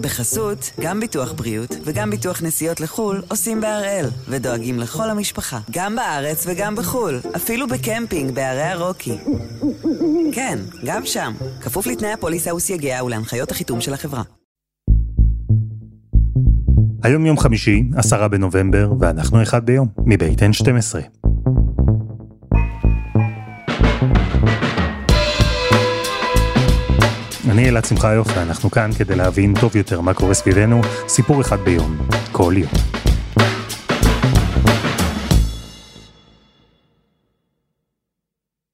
בחסות, גם ביטוח בריאות וגם ביטוח נסיעות לחו"ל עושים בהראל, ודואגים לכל המשפחה, גם בארץ וגם בחו"ל, אפילו בקמפינג בערי הרוקי. כן, גם שם, כפוף לתנאי הפוליסה וסייגיה ולהנחיות החיתום של החברה. היום יום חמישי, עשרה בנובמבר, ואנחנו אחד ביום, מבית N12. אני אלעד שמחיוף ואנחנו כאן כדי להבין טוב יותר מה קורה סביבנו, סיפור אחד ביום, כל יום.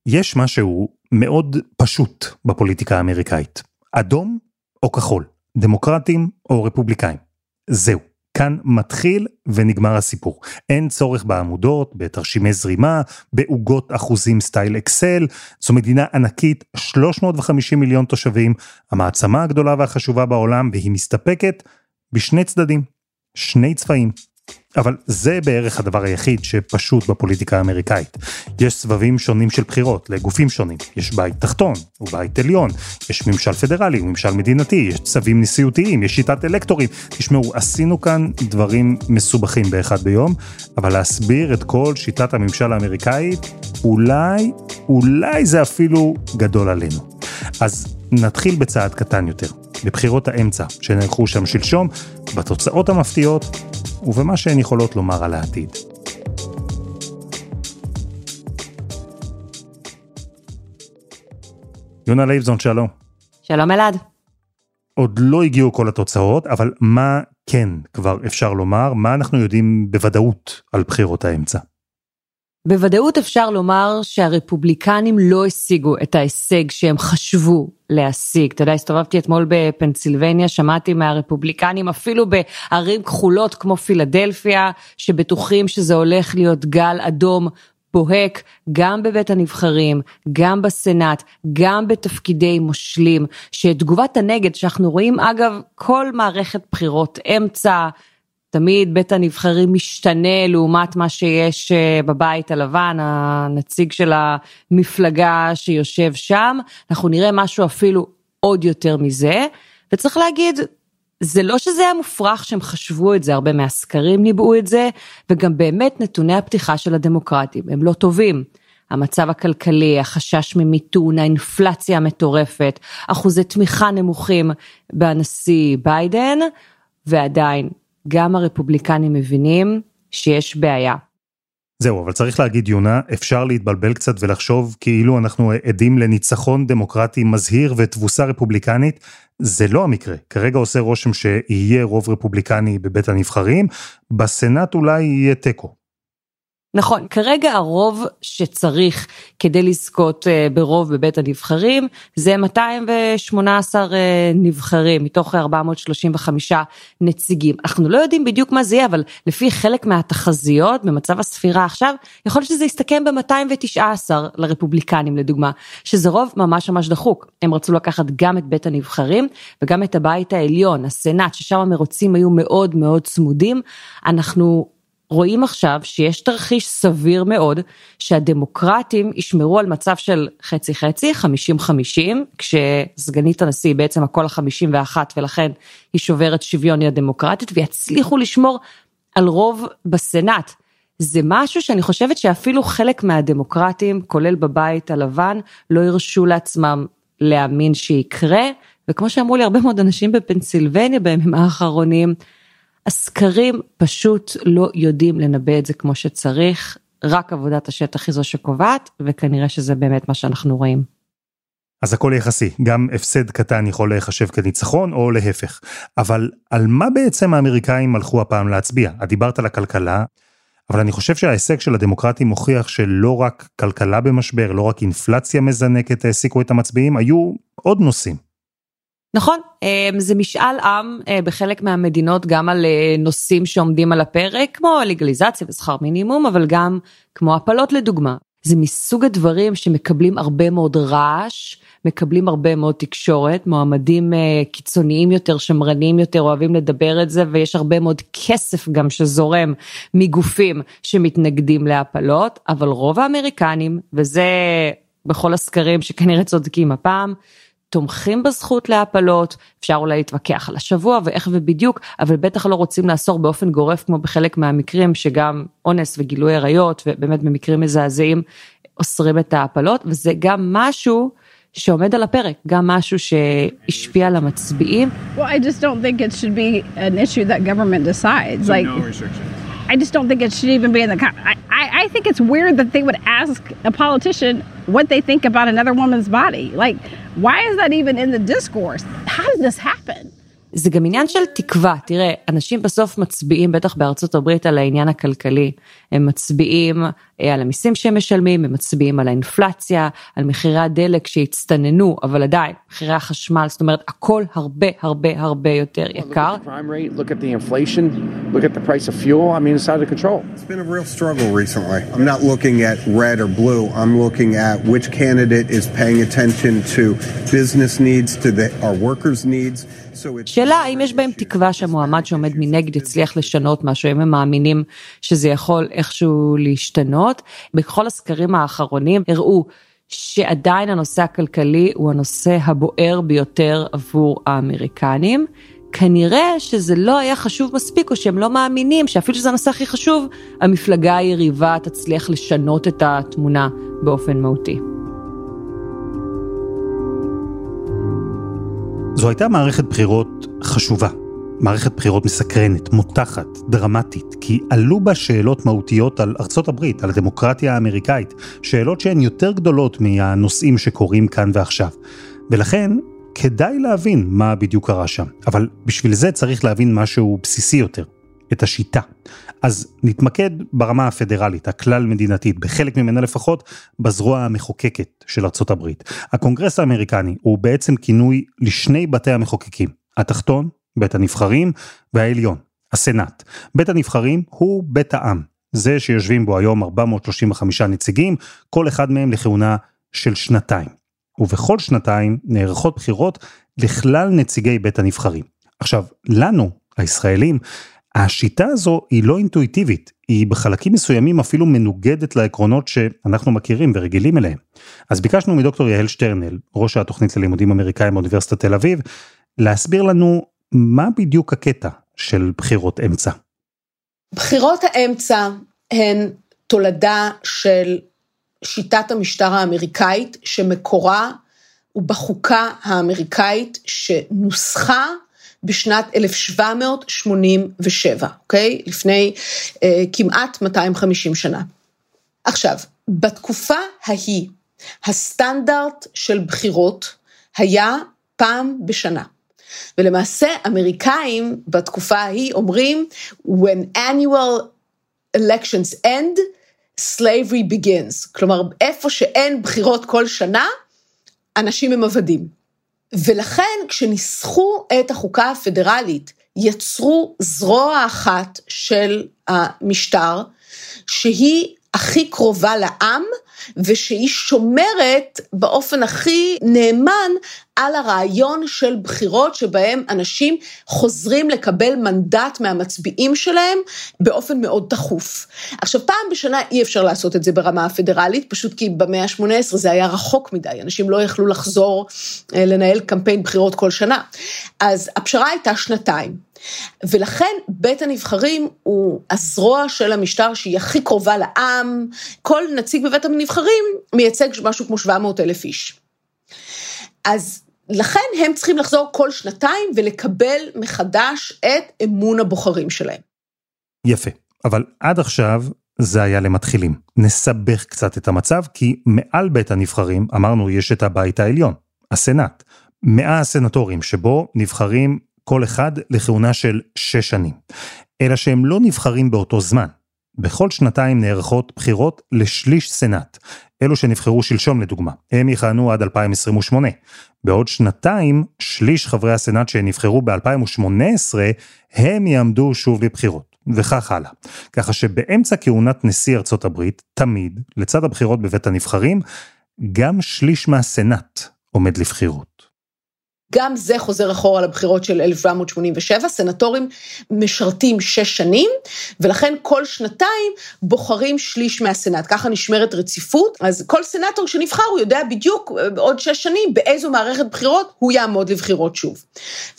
יש משהו מאוד פשוט בפוליטיקה האמריקאית, אדום או כחול, דמוקרטים או רפובליקאים. זהו. כאן מתחיל ונגמר הסיפור. אין צורך בעמודות, בתרשימי זרימה, בעוגות אחוזים סטייל אקסל. זו מדינה ענקית, 350 מיליון תושבים, המעצמה הגדולה והחשובה בעולם, והיא מסתפקת בשני צדדים, שני צבעים. אבל זה בערך הדבר היחיד שפשוט בפוליטיקה האמריקאית. יש סבבים שונים של בחירות לגופים שונים. יש בית תחתון ובית עליון, יש ממשל פדרלי וממשל מדינתי, יש צווים נשיאותיים, יש שיטת אלקטורים. תשמעו, עשינו כאן דברים מסובכים באחד ביום, אבל להסביר את כל שיטת הממשל האמריקאית, אולי, אולי זה אפילו גדול עלינו. אז נתחיל בצעד קטן יותר, בבחירות האמצע שנערכו שם שלשום, בתוצאות המפתיעות ובמה שהן יכולות לומר על העתיד. יונה לייבזון, שלום. שלום אלעד. עוד לא הגיעו כל התוצאות, אבל מה כן כבר אפשר לומר? מה אנחנו יודעים בוודאות על בחירות האמצע? בוודאות אפשר לומר שהרפובליקנים לא השיגו את ההישג שהם חשבו להשיג. אתה יודע, הסתובבתי אתמול בפנסילבניה, שמעתי מהרפובליקנים, אפילו בערים כחולות כמו פילדלפיה, שבטוחים שזה הולך להיות גל אדום בוהק גם בבית הנבחרים, גם בסנאט, גם בתפקידי מושלים, שתגובת הנגד שאנחנו רואים אגב כל מערכת בחירות אמצע, תמיד בית הנבחרים משתנה לעומת מה שיש אה, בבית הלבן, הנציג של המפלגה שיושב שם, אנחנו נראה משהו אפילו עוד יותר מזה, וצריך להגיד, זה לא שזה היה מופרך שהם חשבו את זה, הרבה מהסקרים ניבאו את זה, וגם באמת נתוני הפתיחה של הדמוקרטים הם לא טובים. המצב הכלכלי, החשש ממיתון, האינפלציה המטורפת, אחוזי תמיכה נמוכים בנשיא ביידן, ועדיין גם הרפובליקנים מבינים שיש בעיה. זהו, אבל צריך להגיד, יונה, אפשר להתבלבל קצת ולחשוב כאילו אנחנו עדים לניצחון דמוקרטי מזהיר ותבוסה רפובליקנית. זה לא המקרה. כרגע עושה רושם שיהיה רוב רפובליקני בבית הנבחרים, בסנאט אולי יהיה תיקו. נכון, כרגע הרוב שצריך כדי לזכות אה, ברוב בבית הנבחרים זה 218 אה, נבחרים מתוך 435 נציגים. אנחנו לא יודעים בדיוק מה זה יהיה, אבל לפי חלק מהתחזיות במצב הספירה עכשיו, יכול להיות שזה יסתכם ב-219 לרפובליקנים לדוגמה, שזה רוב ממש ממש דחוק. הם רצו לקחת גם את בית הנבחרים וגם את הבית העליון, הסנאט, ששם המרוצים היו מאוד מאוד צמודים. אנחנו רואים עכשיו שיש תרחיש סביר מאוד שהדמוקרטים ישמרו על מצב של חצי חצי, 50-50, כשסגנית הנשיא בעצם הכל ה-51 ולכן היא שוברת שוויון הדמוקרטית ויצליחו לשמור על רוב בסנאט. זה משהו שאני חושבת שאפילו חלק מהדמוקרטים, כולל בבית הלבן, לא הרשו לעצמם להאמין שיקרה, וכמו שאמרו לי הרבה מאוד אנשים בפנסילבניה בימים האחרונים, הסקרים פשוט לא יודעים לנבא את זה כמו שצריך, רק עבודת השטח היא זו שקובעת, וכנראה שזה באמת מה שאנחנו רואים. אז הכל יחסי, גם הפסד קטן יכול להיחשב כניצחון או להפך. אבל על מה בעצם האמריקאים הלכו הפעם להצביע? את דיברת על הכלכלה, אבל אני חושב שההישג של הדמוקרטים מוכיח שלא רק כלכלה במשבר, לא רק אינפלציה מזנקת העסיקו את המצביעים, היו עוד נושאים. נכון, אמ, זה משאל עם אה, בחלק מהמדינות גם על אה, נושאים שעומדים על הפרק, כמו לגליזציה ושכר מינימום, אבל גם כמו הפלות לדוגמה. זה מסוג הדברים שמקבלים הרבה מאוד רעש, מקבלים הרבה מאוד תקשורת, מועמדים אה, קיצוניים יותר, שמרניים יותר, אוהבים לדבר את זה, ויש הרבה מאוד כסף גם שזורם מגופים שמתנגדים להפלות, אבל רוב האמריקנים, וזה בכל הסקרים שכנראה צודקים הפעם, תומכים בזכות להפלות, אפשר אולי להתווכח על השבוע ואיך ובדיוק, אבל בטח לא רוצים לאסור באופן גורף כמו בחלק מהמקרים שגם אונס וגילוי עריות ובאמת במקרים מזעזעים אוסרים את ההפלות וזה גם משהו שעומד על הפרק, גם משהו שהשפיע על המצביעים. Well, I just don't think it should be an issue that government decides. Like, no restrictions. I just don't think it should even be in the. Con- I, I, I think it's weird that they would ask a politician what they think about another woman's body. Like, why is that even in the discourse? How did this happen? זה גם עניין של תקווה, תראה, אנשים בסוף מצביעים, בטח בארצות הברית, על העניין הכלכלי. הם מצביעים אה, על המיסים שהם משלמים, הם מצביעים על האינפלציה, על מחירי הדלק שהצטננו, אבל עדיין, מחירי החשמל, זאת אומרת, הכל הרבה הרבה הרבה יותר יקר. Which candidate is paying attention to business needs, to the, our workers' needs. שאלה האם יש בהם תקווה שהמועמד שעומד מנגד יצליח לשנות משהו, אם הם מאמינים שזה יכול איכשהו להשתנות. בכל הסקרים האחרונים הראו שעדיין הנושא הכלכלי הוא הנושא הבוער ביותר עבור האמריקנים. כנראה שזה לא היה חשוב מספיק, או שהם לא מאמינים שאפילו שזה הנושא הכי חשוב, המפלגה היריבה תצליח לשנות את התמונה באופן מהותי. זו הייתה מערכת בחירות חשובה, מערכת בחירות מסקרנת, מותחת, דרמטית, כי עלו בה שאלות מהותיות על ארצות הברית, על הדמוקרטיה האמריקאית, שאלות שהן יותר גדולות מהנושאים שקורים כאן ועכשיו. ולכן, כדאי להבין מה בדיוק קרה שם, אבל בשביל זה צריך להבין משהו בסיסי יותר, את השיטה. אז נתמקד ברמה הפדרלית, הכלל מדינתית, בחלק ממנה לפחות, בזרוע המחוקקת של ארצות הברית. הקונגרס האמריקני הוא בעצם כינוי לשני בתי המחוקקים, התחתון, בית הנבחרים, והעליון, הסנאט. בית הנבחרים הוא בית העם, זה שיושבים בו היום 435 נציגים, כל אחד מהם לכהונה של שנתיים. ובכל שנתיים נערכות בחירות לכלל נציגי בית הנבחרים. עכשיו, לנו, הישראלים, השיטה הזו היא לא אינטואיטיבית, היא בחלקים מסוימים אפילו מנוגדת לעקרונות שאנחנו מכירים ורגילים אליהם. אז ביקשנו מדוקטור יעל שטרנל, ראש התוכנית ללימודים אמריקאים באוניברסיטת תל אביב, להסביר לנו מה בדיוק הקטע של בחירות אמצע. בחירות האמצע הן תולדה של שיטת המשטר האמריקאית, שמקורה הוא בחוקה האמריקאית שנוסחה בשנת 1787, אוקיי? לפני אה, כמעט 250 שנה. עכשיו, בתקופה ההיא, הסטנדרט של בחירות היה פעם בשנה. ולמעשה, אמריקאים בתקופה ההיא אומרים, when annual elections end, slavery begins. כלומר, איפה שאין בחירות כל שנה, אנשים הם עבדים. ולכן כשניסחו את החוקה הפדרלית, יצרו זרוע אחת של המשטר, שהיא הכי קרובה לעם, ושהיא שומרת באופן הכי נאמן על הרעיון של בחירות שבהם אנשים חוזרים לקבל מנדט מהמצביעים שלהם באופן מאוד תכוף. עכשיו, פעם בשנה אי אפשר לעשות את זה ברמה הפדרלית, פשוט כי במאה ה-18 זה היה רחוק מדי, אנשים לא יכלו לחזור לנהל קמפיין בחירות כל שנה. אז הפשרה הייתה שנתיים. ולכן בית הנבחרים הוא הזרוע של המשטר שהיא הכי קרובה לעם, כל נציג בבית הנבחרים מייצג משהו כמו 700 אלף איש. אז לכן הם צריכים לחזור כל שנתיים ולקבל מחדש את אמון הבוחרים שלהם. יפה, אבל עד עכשיו זה היה למתחילים. נסבך קצת את המצב, כי מעל בית הנבחרים, אמרנו, יש את הבית העליון, הסנאט. מאה הסנטורים שבו נבחרים כל אחד לכהונה של שש שנים. אלא שהם לא נבחרים באותו זמן. בכל שנתיים נערכות בחירות לשליש סנאט. אלו שנבחרו שלשום לדוגמה, הם יכהנו עד 2028. בעוד שנתיים, שליש חברי הסנאט שנבחרו ב-2018, הם יעמדו שוב לבחירות, וכך הלאה. ככה שבאמצע כהונת נשיא ארצות הברית, תמיד, לצד הבחירות בבית הנבחרים, גם שליש מהסנאט עומד לבחירות. גם זה חוזר אחורה לבחירות של 1787, סנטורים משרתים שש שנים, ולכן כל שנתיים בוחרים שליש מהסנאט, ככה נשמרת רציפות, אז כל סנטור שנבחר הוא יודע בדיוק עוד שש שנים באיזו מערכת בחירות הוא יעמוד לבחירות שוב.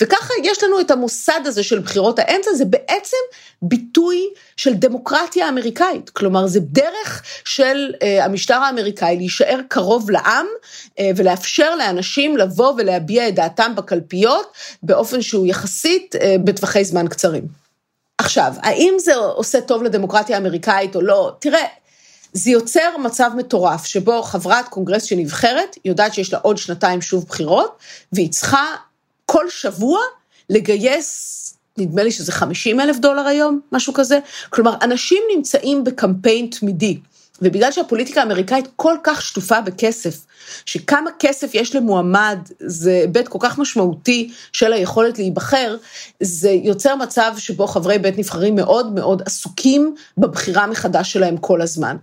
וככה יש לנו את המוסד הזה של בחירות האמצע, זה בעצם ביטוי של דמוקרטיה אמריקאית, כלומר זה דרך של uh, המשטר האמריקאי להישאר קרוב לעם uh, ולאפשר לאנשים לבוא ולהביע את דעתם בקלפיות באופן שהוא יחסית uh, בטווחי זמן קצרים. עכשיו, האם זה עושה טוב לדמוקרטיה האמריקאית או לא? תראה, זה יוצר מצב מטורף שבו חברת קונגרס שנבחרת יודעת שיש לה עוד שנתיים שוב בחירות, והיא צריכה כל שבוע לגייס נדמה לי שזה 50 אלף דולר היום, משהו כזה. כלומר, אנשים נמצאים בקמפיין תמידי, ובגלל שהפוליטיקה האמריקאית כל כך שטופה בכסף, שכמה כסף יש למועמד זה היבט כל כך משמעותי של היכולת להיבחר, זה יוצר מצב שבו חברי בית נבחרים מאוד מאוד עסוקים בבחירה מחדש שלהם כל הזמן.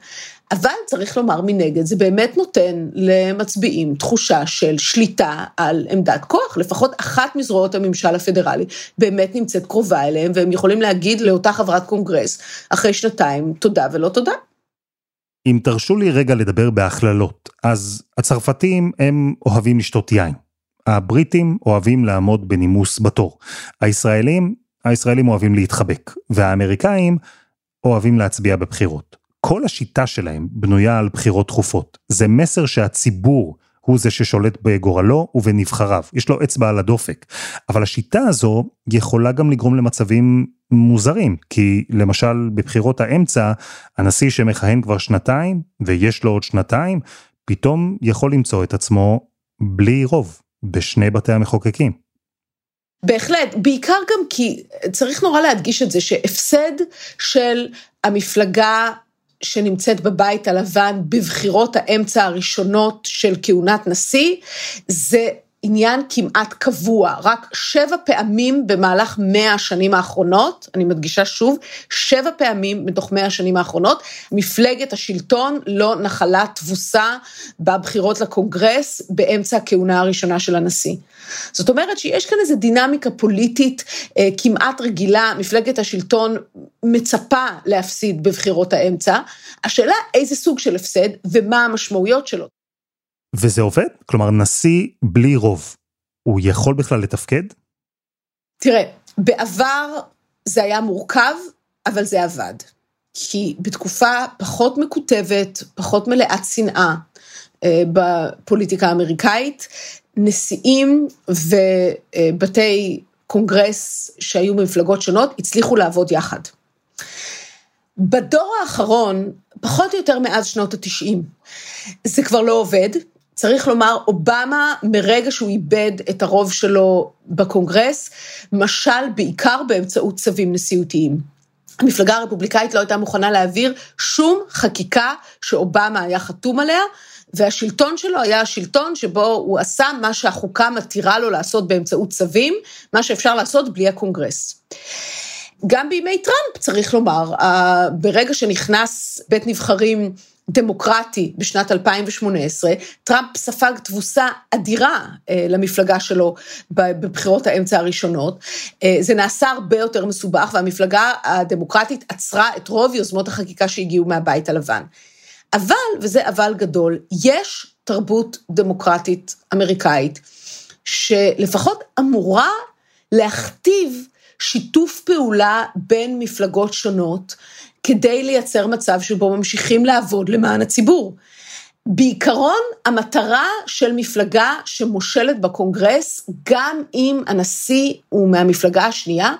אבל צריך לומר מנגד, זה באמת נותן למצביעים תחושה של שליטה על עמדת כוח, לפחות אחת מזרועות הממשל הפדרלי באמת נמצאת קרובה אליהם, והם יכולים להגיד לאותה חברת קונגרס, אחרי שנתיים, תודה ולא תודה. אם תרשו לי רגע לדבר בהכללות, אז הצרפתים הם אוהבים לשתות יין. הבריטים אוהבים לעמוד בנימוס בתור. הישראלים, הישראלים אוהבים להתחבק. והאמריקאים אוהבים להצביע בבחירות. כל השיטה שלהם בנויה על בחירות תכופות. זה מסר שהציבור הוא זה ששולט בגורלו ובנבחריו, יש לו אצבע על הדופק. אבל השיטה הזו יכולה גם לגרום למצבים מוזרים, כי למשל בבחירות האמצע, הנשיא שמכהן כבר שנתיים, ויש לו עוד שנתיים, פתאום יכול למצוא את עצמו בלי רוב בשני בתי המחוקקים. בהחלט, בעיקר גם כי צריך נורא להדגיש את זה שהפסד של המפלגה שנמצאת בבית הלבן בבחירות האמצע הראשונות של כהונת נשיא, זה עניין כמעט קבוע, רק שבע פעמים במהלך מאה השנים האחרונות, אני מדגישה שוב, שבע פעמים בתוך מאה השנים האחרונות, מפלגת השלטון לא נחלה תבוסה בבחירות לקונגרס באמצע הכהונה הראשונה של הנשיא. זאת אומרת שיש כאן איזו דינמיקה פוליטית אה, כמעט רגילה, מפלגת השלטון מצפה להפסיד בבחירות האמצע, השאלה איזה סוג של הפסד ומה המשמעויות שלו. וזה עובד? כלומר, נשיא בלי רוב, הוא יכול בכלל לתפקד? תראה, בעבר זה היה מורכב, אבל זה עבד. כי בתקופה פחות מקוטבת, פחות מלאת שנאה אה, בפוליטיקה האמריקאית, נשיאים ובתי קונגרס שהיו במפלגות שונות הצליחו לעבוד יחד. בדור האחרון, פחות או יותר מאז שנות התשעים, זה כבר לא עובד, צריך לומר, אובמה, מרגע שהוא איבד את הרוב שלו בקונגרס, משל בעיקר באמצעות צווים נשיאותיים. המפלגה הרפובליקאית לא הייתה מוכנה להעביר שום חקיקה שאובמה היה חתום עליה, והשלטון שלו היה השלטון שבו הוא עשה מה שהחוקה מתירה לו לעשות באמצעות צווים, מה שאפשר לעשות בלי הקונגרס. גם בימי טראמפ, צריך לומר, ברגע שנכנס בית נבחרים דמוקרטי בשנת 2018, טראמפ ספג תבוסה אדירה אה, למפלגה שלו בבחירות האמצע הראשונות. אה, זה נעשה הרבה יותר מסובך, והמפלגה הדמוקרטית עצרה את רוב יוזמות החקיקה שהגיעו מהבית הלבן. אבל, וזה אבל גדול, יש תרבות דמוקרטית אמריקאית, שלפחות אמורה להכתיב שיתוף פעולה בין מפלגות שונות, כדי לייצר מצב שבו ממשיכים לעבוד למען הציבור. בעיקרון, המטרה של מפלגה שמושלת בקונגרס, גם אם הנשיא הוא מהמפלגה השנייה,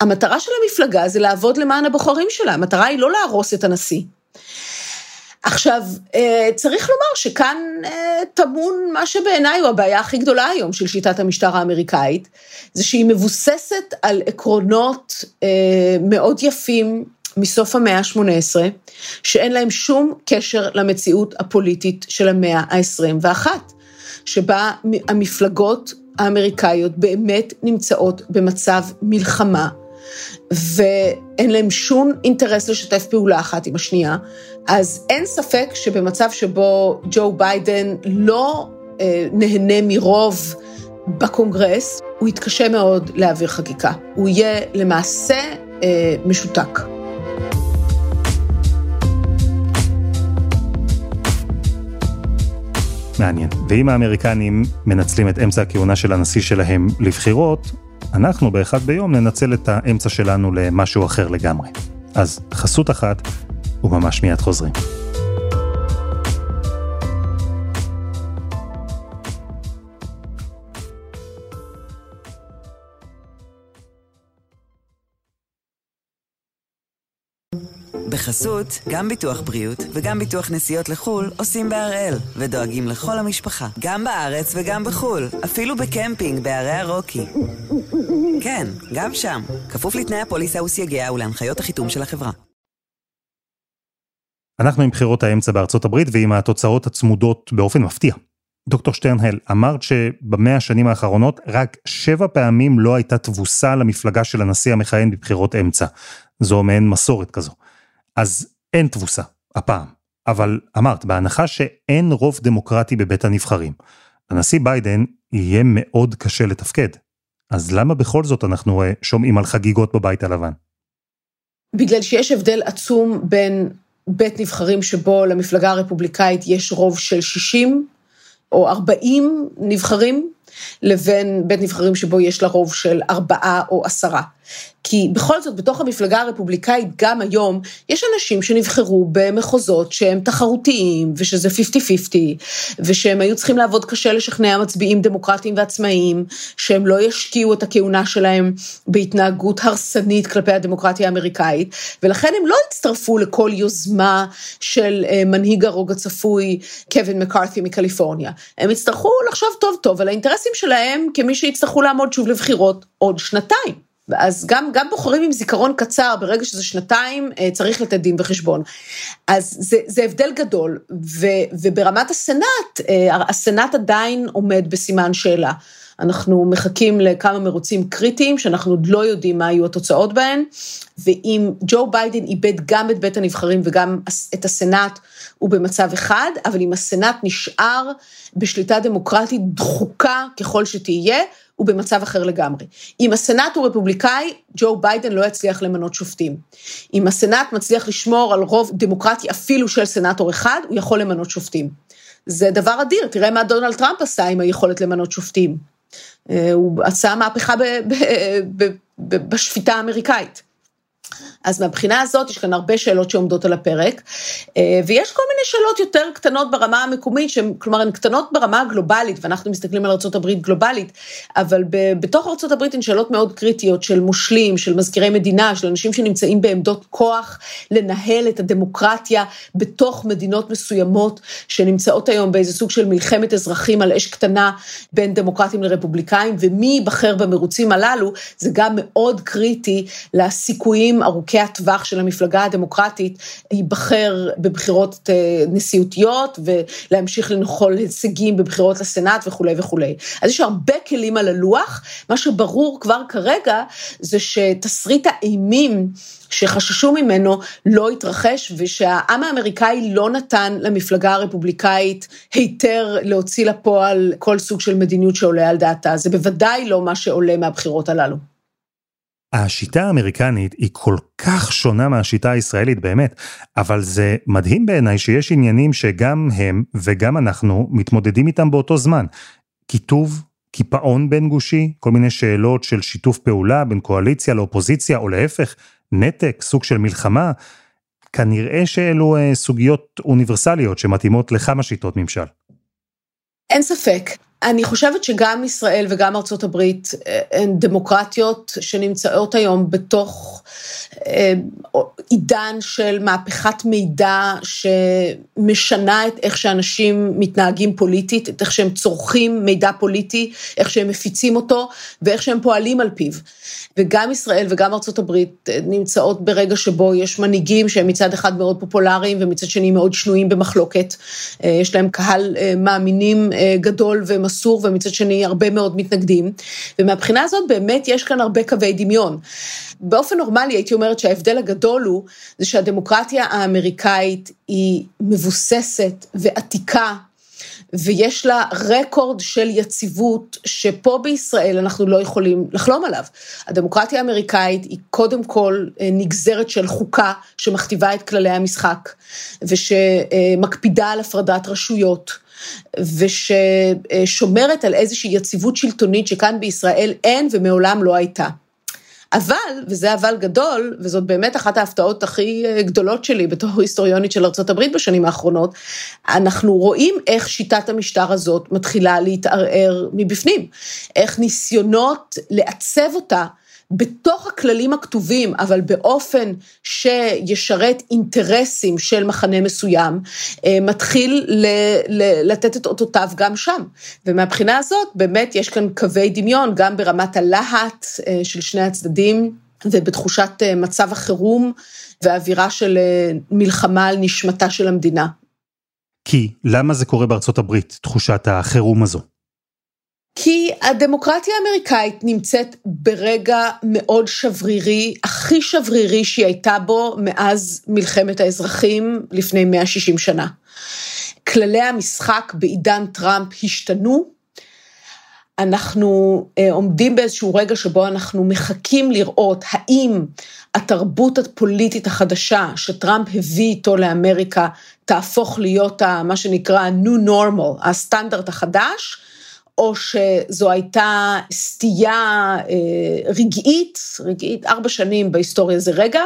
המטרה של המפלגה זה לעבוד למען הבוחרים שלה, המטרה היא לא להרוס את הנשיא. עכשיו, אה, צריך לומר שכאן אה, טמון מה שבעיניי הוא הבעיה הכי גדולה היום של שיטת המשטר האמריקאית, זה שהיא מבוססת על עקרונות אה, מאוד יפים מסוף המאה ה-18, שאין להם שום קשר למציאות הפוליטית של המאה ה-21, שבה המפלגות האמריקאיות באמת נמצאות במצב מלחמה, ואין להם שום אינטרס לשתף פעולה אחת עם השנייה, אז אין ספק שבמצב שבו ג'ו ביידן לא אה, נהנה מרוב בקונגרס הוא יתקשה מאוד להעביר חקיקה. הוא יהיה למעשה אה, משותק. מעניין. ואם האמריקנים מנצלים את אמצע הכהונה של הנשיא שלהם לבחירות, אנחנו באחד ביום ננצל את האמצע שלנו למשהו אחר לגמרי. אז חסות אחת, וממש מיד חוזרים. בחסות, גם ביטוח בריאות וגם ביטוח נסיעות לחו"ל עושים בהראל, ודואגים לכל המשפחה, גם בארץ וגם בחו"ל, אפילו בקמפינג בערי הרוקי. כן, גם שם, כפוף לתנאי הפוליסה וסייגיה ולהנחיות החיתום של החברה. אנחנו עם בחירות האמצע בארצות הברית ועם התוצאות הצמודות באופן מפתיע. דוקטור שטרנהל, אמרת שבמאה השנים האחרונות רק שבע פעמים לא הייתה תבוסה למפלגה של הנשיא המכהן בבחירות אמצע. זו מעין מסורת כזו. אז אין תבוסה, הפעם. אבל אמרת, בהנחה שאין רוב דמוקרטי בבית הנבחרים, הנשיא ביידן יהיה מאוד קשה לתפקד. אז למה בכל זאת אנחנו אה, שומעים על חגיגות בבית הלבן? בגלל שיש הבדל עצום בין בית נבחרים שבו למפלגה הרפובליקאית יש רוב של 60 או 40 נבחרים, לבין בית נבחרים שבו יש לה רוב של ארבעה או עשרה. כי בכל זאת, בתוך המפלגה הרפובליקאית, גם היום, יש אנשים שנבחרו במחוזות שהם תחרותיים, ושזה 50-50, ושהם היו צריכים לעבוד קשה לשכנע מצביעים דמוקרטיים ועצמאיים, שהם לא ישקיעו את הכהונה שלהם בהתנהגות הרסנית כלפי הדמוקרטיה האמריקאית, ולכן הם לא הצטרפו לכל יוזמה של אה, מנהיג הרוג הצפוי, קווין מקארתי מקליפורניה. הם יצטרכו לחשוב טוב טוב על האינטרסים שלהם כמי שיצטרכו לעמוד שוב לבחירות עוד שנתיים. אז גם, גם בוחרים עם זיכרון קצר, ברגע שזה שנתיים, אה, צריך לתת דין וחשבון. אז זה, זה הבדל גדול, ו, וברמת הסנאט, אה, הסנאט עדיין עומד בסימן שאלה. אנחנו מחכים לכמה מרוצים קריטיים, שאנחנו עוד לא יודעים מה היו התוצאות בהן, ואם ג'ו ביידן איבד גם את בית הנבחרים וגם את הסנאט, הוא במצב אחד, אבל אם הסנאט נשאר בשליטה דמוקרטית דחוקה ככל שתהיה, הוא במצב אחר לגמרי. אם הסנאט הוא רפובליקאי, ג'ו ביידן לא יצליח למנות שופטים. אם הסנאט מצליח לשמור על רוב דמוקרטי אפילו של סנאטור אחד, הוא יכול למנות שופטים. זה דבר אדיר, תראה מה דונלד טראמפ עשה עם היכולת למנות שופטים. אה, הוא עשה מהפכה בשפיטה האמריקאית. אז מהבחינה הזאת יש כאן הרבה שאלות שעומדות על הפרק, אה, ויש כל מיני שאלות יותר קטנות ברמה המקומית, שהן, כלומר הן קטנות ברמה הגלובלית, ואנחנו מסתכלים על ארה"ב גלובלית, אבל בתוך ארה"ב הן שאלות מאוד קריטיות של מושלים, של מזכירי מדינה, של אנשים שנמצאים בעמדות כוח לנהל את הדמוקרטיה בתוך מדינות מסוימות, שנמצאות היום באיזה סוג של מלחמת אזרחים על אש קטנה בין דמוקרטים לרפובליקאים, ומי ייבחר במרוצים הללו, זה גם מאוד קריטי לסיכויים ארוכי הטווח של המפלגה הדמוקרטית ייבחר בבחירות אה, נשיאותיות ולהמשיך לנחול הישגים בבחירות לסנאט וכולי וכולי. אז יש הרבה כלים על הלוח, מה שברור כבר כרגע זה שתסריט האימים שחששו ממנו לא התרחש, ושהעם האמריקאי לא נתן למפלגה הרפובליקאית היתר להוציא לפועל כל סוג של מדיניות שעולה על דעתה. זה בוודאי לא מה שעולה מהבחירות הללו. השיטה האמריקנית היא כל כך שונה מהשיטה הישראלית באמת, אבל זה מדהים בעיניי שיש עניינים שגם הם וגם אנחנו מתמודדים איתם באותו זמן. קיטוב, קיפאון בין גושי, כל מיני שאלות של שיתוף פעולה בין קואליציה לאופוזיציה, או להפך, נתק, סוג של מלחמה. כנראה שאלו אה, סוגיות אוניברסליות שמתאימות לכמה שיטות ממשל. אין ספק. אני חושבת שגם ישראל וגם ארצות הברית אה, הן דמוקרטיות שנמצאות היום בתוך אה, עידן של מהפכת מידע שמשנה את איך שאנשים מתנהגים פוליטית, את איך שהם צורכים מידע פוליטי, איך שהם מפיצים אותו ואיך שהם פועלים על פיו. וגם ישראל וגם ארצות הברית אה, נמצאות ברגע שבו יש מנהיגים שהם מצד אחד מאוד פופולריים ומצד שני מאוד שנויים במחלוקת. יש להם קהל מאמינים גדול ומסוים. מסור ומצד שני הרבה מאוד מתנגדים, ומהבחינה הזאת באמת יש כאן הרבה קווי דמיון. באופן נורמלי הייתי אומרת שההבדל הגדול הוא, זה שהדמוקרטיה האמריקאית היא מבוססת ועתיקה ויש לה רקורד של יציבות שפה בישראל אנחנו לא יכולים לחלום עליו. הדמוקרטיה האמריקאית היא קודם כל אה, נגזרת של חוקה שמכתיבה את כללי המשחק ושמקפידה על הפרדת רשויות. וששומרת על איזושהי יציבות שלטונית שכאן בישראל אין ומעולם לא הייתה. אבל, וזה אבל גדול, וזאת באמת אחת ההפתעות הכי אה, גדולות שלי בתור היסטוריונית של ארה"ב בשנים האחרונות, אנחנו רואים איך שיטת המשטר הזאת מתחילה להתערער מבפנים, איך ניסיונות לעצב אותה בתוך הכללים הכתובים, אבל באופן שישרת אינטרסים של מחנה מסוים, אה, מתחיל לתת את אותותיו גם שם. ומהבחינה הזאת, באמת יש כאן קווי דמיון, גם ברמת הלהט אה, של שני הצדדים, ובתחושת אה, מצב החירום ואווירה של מלחמה על נשמתה של המדינה. כי למה זה קורה בארצות הברית, תחושת החירום הזו? כי הדמוקרטיה האמריקאית נמצאת ברגע מאוד שברירי, הכי שברירי שהיא הייתה בו מאז מלחמת האזרחים לפני 160 שנה. כללי המשחק בעידן טראמפ השתנו. אנחנו אה, עומדים באיזשהו רגע שבו אנחנו מחכים לראות האם התרבות הפוליטית החדשה שטראמפ הביא איתו לאמריקה תהפוך להיות מה שנקרא new normal, הסטנדרט החדש, או שזו הייתה סטייה אה, רגעית, רגעית, ארבע שנים בהיסטוריה זה רגע,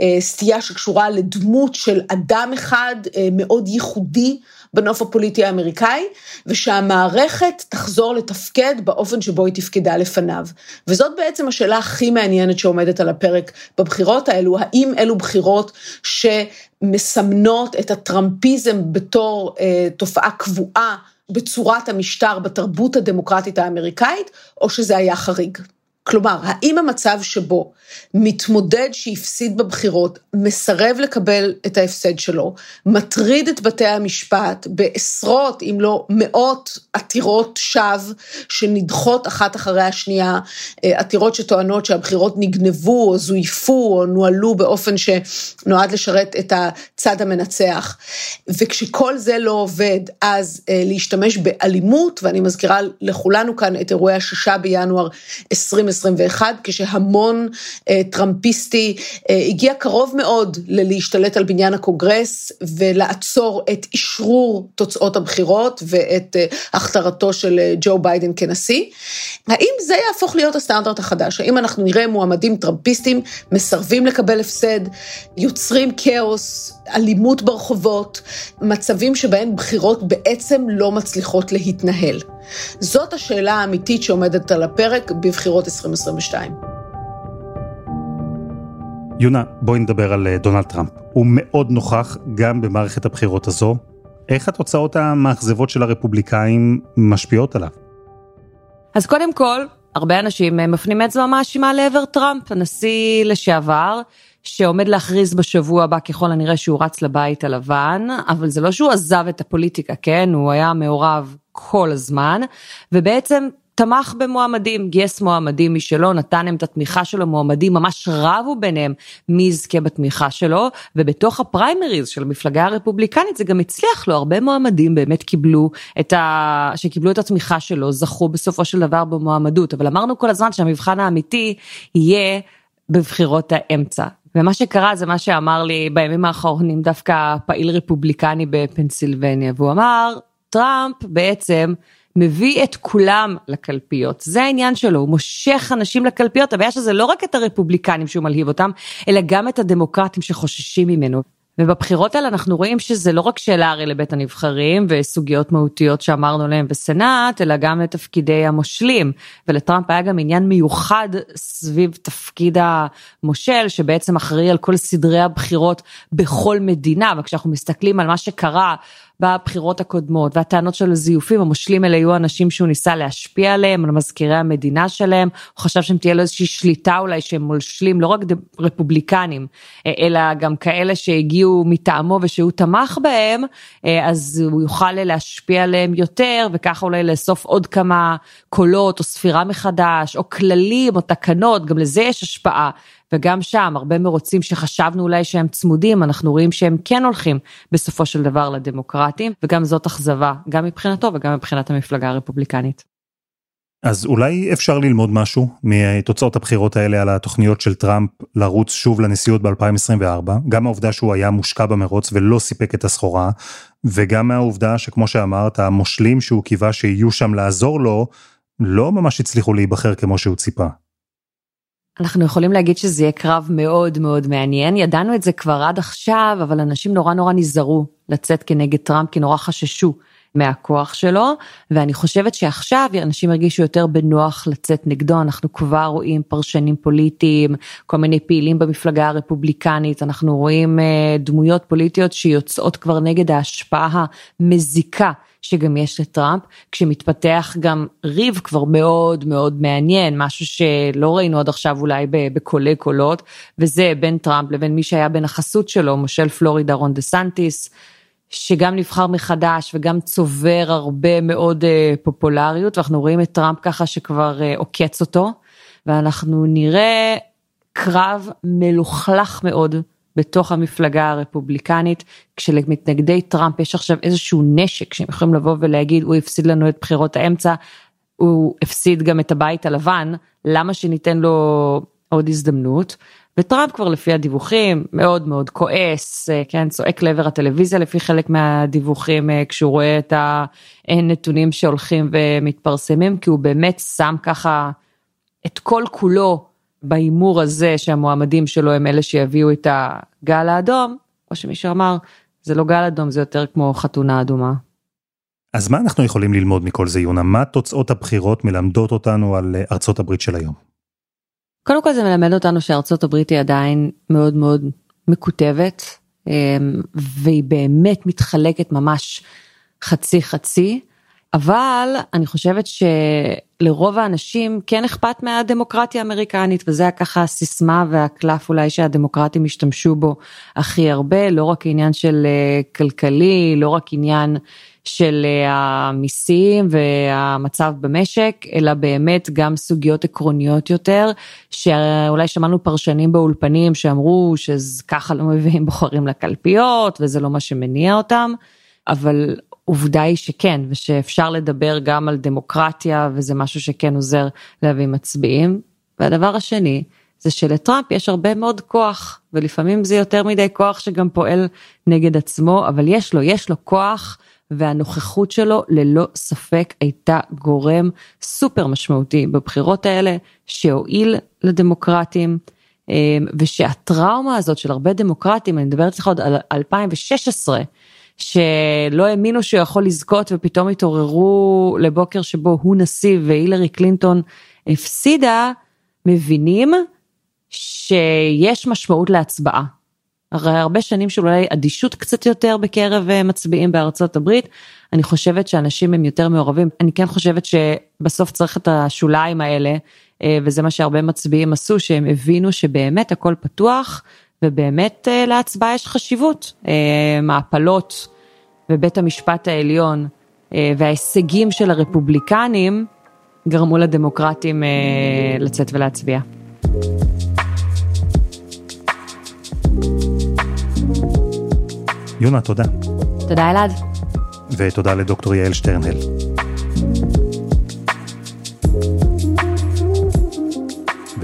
אה, סטייה שקשורה לדמות של אדם אחד אה, מאוד ייחודי בנוף הפוליטי האמריקאי, ושהמערכת תחזור לתפקד באופן שבו היא תפקדה לפניו. וזאת בעצם השאלה הכי מעניינת שעומדת על הפרק בבחירות האלו, האם אלו בחירות שמסמנות את הטראמפיזם בתור אה, תופעה קבועה, בצורת המשטר, בתרבות הדמוקרטית האמריקאית, או שזה היה חריג. כלומר, האם המצב שבו מתמודד שהפסיד בבחירות, מסרב לקבל את ההפסד שלו, מטריד את בתי המשפט בעשרות, אם לא מאות, עתירות שווא שנדחות אחת אחרי השנייה, אה, עתירות שטוענות שהבחירות נגנבו או זויפו או נוהלו באופן שנועד לשרת את הצד המנצח. וכשכל זה לא עובד, אז אה, להשתמש באלימות, ואני מזכירה לכולנו כאן את אירועי השישה בינואר 2021, כשהמון אה, טראמפיסטי, אה, הגיע קרוב מאוד ללהשתלט על בניין הקונגרס ולעצור את אשרור תוצאות הבחירות ואת אה, הכתרתו של ג'ו ביידן כנשיא. האם זה יהפוך להיות הסטנדרט החדש? האם אנחנו נראה מועמדים טראמפיסטים מסרבים לקבל הפסד, יוצרים כאוס, אלימות ברחובות, מצבים שבהם בחירות בעצם לא מצליחות להתנהל? זאת השאלה האמיתית שעומדת על הפרק בבחירות 2022. יונה, בואי נדבר על אה, דונלד טראמפ. הוא מאוד נוכח גם במערכת הבחירות הזו. איך התוצאות המאכזבות של הרפובליקאים משפיעות עליו? אז קודם כל, הרבה אנשים אה, מפנים אצבע מאשימה לעבר טראמפ, הנשיא לשעבר, שעומד להכריז בשבוע הבא ככל הנראה שהוא רץ לבית הלבן, אבל זה לא שהוא עזב את הפוליטיקה, כן? הוא היה מעורב כל הזמן, ובעצם תמך במועמדים, גייס מועמדים משלו, נתן להם את התמיכה שלו, מועמדים ממש רבו ביניהם מי יזכה בתמיכה שלו, ובתוך הפריימריז של המפלגה הרפובליקנית זה גם הצליח לו, הרבה מועמדים באמת קיבלו את ה... שקיבלו את התמיכה שלו, זכו בסופו של דבר במועמדות, אבל אמרנו כל הזמן שהמבחן האמיתי יהיה בבחירות האמצע. ומה שקרה זה מה שאמר לי בימים האחרונים דווקא פעיל רפובליקני בפנסילבניה, והוא אמר, טראמפ בעצם מביא את כולם לקלפיות, זה העניין שלו, הוא מושך אנשים לקלפיות, הבעיה שזה לא רק את הרפובליקנים שהוא מלהיב אותם, אלא גם את הדמוקרטים שחוששים ממנו. ובבחירות האלה אנחנו רואים שזה לא רק שאלה הרי לבית הנבחרים וסוגיות מהותיות שאמרנו להם בסנאט, אלא גם לתפקידי המושלים. ולטראמפ היה גם עניין מיוחד סביב תפקיד המושל, שבעצם אחראי על כל סדרי הבחירות בכל מדינה, וכשאנחנו מסתכלים על מה שקרה בבחירות הקודמות, והטענות של הזיופים, המושלים האלה היו אנשים שהוא ניסה להשפיע עליהם, על מזכירי המדינה שלהם, הוא חשב שהם תהיה לו איזושהי שליטה אולי שהם מושלים, לא רק רפובליקנים, אלא גם כאלה שהגיעו מטעמו ושהוא תמך בהם, אז הוא יוכל להשפיע עליהם יותר, וככה אולי לאסוף עוד כמה קולות, או ספירה מחדש, או כללים, או תקנות, גם לזה יש השפעה. וגם שם הרבה מרוצים שחשבנו אולי שהם צמודים, אנחנו רואים שהם כן הולכים בסופו של דבר לדמוקרטים, וגם זאת אכזבה, גם מבחינתו וגם מבחינת המפלגה הרפובליקנית. אז אולי אפשר ללמוד משהו מתוצאות הבחירות האלה על התוכניות של טראמפ לרוץ שוב לנשיאות ב-2024, גם העובדה שהוא היה מושקע במרוץ ולא סיפק את הסחורה, וגם מהעובדה שכמו שאמרת, המושלים שהוא קיווה שיהיו שם לעזור לו, לא ממש הצליחו להיבחר כמו שהוא ציפה. אנחנו יכולים להגיד שזה יהיה קרב מאוד מאוד מעניין, ידענו את זה כבר עד עכשיו, אבל אנשים נורא נורא נזהרו לצאת כנגד טראמפ, כי נורא חששו מהכוח שלו, ואני חושבת שעכשיו אנשים הרגישו יותר בנוח לצאת נגדו, אנחנו כבר רואים פרשנים פוליטיים, כל מיני פעילים במפלגה הרפובליקנית, אנחנו רואים אה, דמויות פוליטיות שיוצאות כבר נגד ההשפעה המזיקה. שגם יש לטראמפ, כשמתפתח גם ריב כבר מאוד מאוד מעניין, משהו שלא ראינו עד עכשיו אולי בקולי קולות, וזה בין טראמפ לבין מי שהיה בן החסות שלו, מושל פלורידה רון דה סנטיס, שגם נבחר מחדש וגם צובר הרבה מאוד uh, פופולריות, ואנחנו רואים את טראמפ ככה שכבר uh, עוקץ אותו, ואנחנו נראה קרב מלוכלך מאוד בתוך המפלגה הרפובליקנית, כשלמתנגדי טראמפ יש עכשיו איזשהו נשק שהם יכולים לבוא ולהגיד הוא הפסיד לנו את בחירות האמצע, הוא הפסיד גם את הבית הלבן, למה שניתן לו עוד הזדמנות? וטראמפ כבר לפי הדיווחים מאוד מאוד כועס, אה, כן, צועק לעבר הטלוויזיה לפי חלק מהדיווחים אה, כשהוא רואה את הנתונים שהולכים ומתפרסמים, כי הוא באמת שם ככה את כל כולו בהימור הזה שהמועמדים שלו הם אלה שיביאו את הגל האדום, או שמישהו אמר, זה לא גל אדום, זה יותר כמו חתונה אדומה. אז מה אנחנו יכולים ללמוד מכל זה, יונה? מה תוצאות הבחירות מלמדות אותנו על אה, ארצות הברית של היום? קודם כל זה מלמד אותנו שארצות הברית היא עדיין מאוד מאוד מקוטבת, אמ, והיא באמת מתחלקת ממש חצי חצי. אבל אני חושבת שלרוב האנשים כן אכפת מהדמוקרטיה האמריקנית וזה ככה הסיסמה והקלף אולי שהדמוקרטים השתמשו בו הכי הרבה לא רק עניין של אה, כלכלי לא רק עניין של אה, המיסים והמצב במשק אלא באמת גם סוגיות עקרוניות יותר שאולי שמענו פרשנים באולפנים שאמרו שככה לא מביאים בוחרים לקלפיות וזה לא מה שמניע אותם. אבל עובדה היא שכן, ושאפשר לדבר גם על דמוקרטיה, וזה משהו שכן עוזר להביא מצביעים. והדבר השני, זה שלטראמפ יש הרבה מאוד כוח, ולפעמים זה יותר מדי כוח שגם פועל נגד עצמו, אבל יש לו, יש לו כוח, והנוכחות שלו ללא ספק הייתה גורם סופר משמעותי בבחירות האלה, שהועיל לדמוקרטים. אמ, ושהטראומה הזאת של הרבה דמוקרטים, אני מדברת איתך עוד על 2016, שלא האמינו שהוא יכול לזכות ופתאום התעוררו לבוקר שבו הוא נשיא והילרי קלינטון הפסידה, מבינים שיש משמעות להצבעה. הרי הרבה שנים של אולי אדישות קצת יותר בקרב אה, מצביעים בארצות הברית, אני חושבת שאנשים הם יותר מעורבים, אני כן חושבת שבסוף צריך את השוליים האלה, אה, וזה מה שהרבה מצביעים עשו, שהם הבינו שבאמת הכל פתוח, ובאמת אה, להצבעה יש חשיבות. מעפלות בבית המשפט העליון אה, וההישגים של הרפובליקנים גרמו לדמוקרטים אה, לצאת ולהצביע. יונה, תודה. תודה אלעד. ותודה לדוקטור יעל שטרנהל.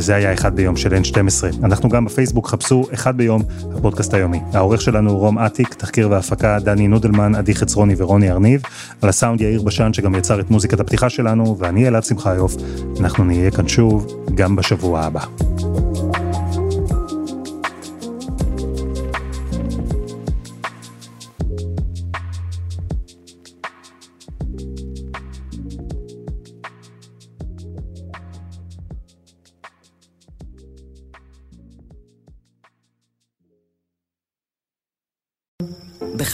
וזה היה אחד ביום של N12. אנחנו גם בפייסבוק, חפשו אחד ביום, הפודקאסט היומי. העורך שלנו הוא רום אטיק, תחקיר והפקה דני נודלמן, עדי חצרוני ורוני ארניב, על הסאונד יאיר בשן שגם יצר את מוזיקת הפתיחה שלנו, ואני אלעד שמחיוף, אנחנו נהיה כאן שוב גם בשבוע הבא.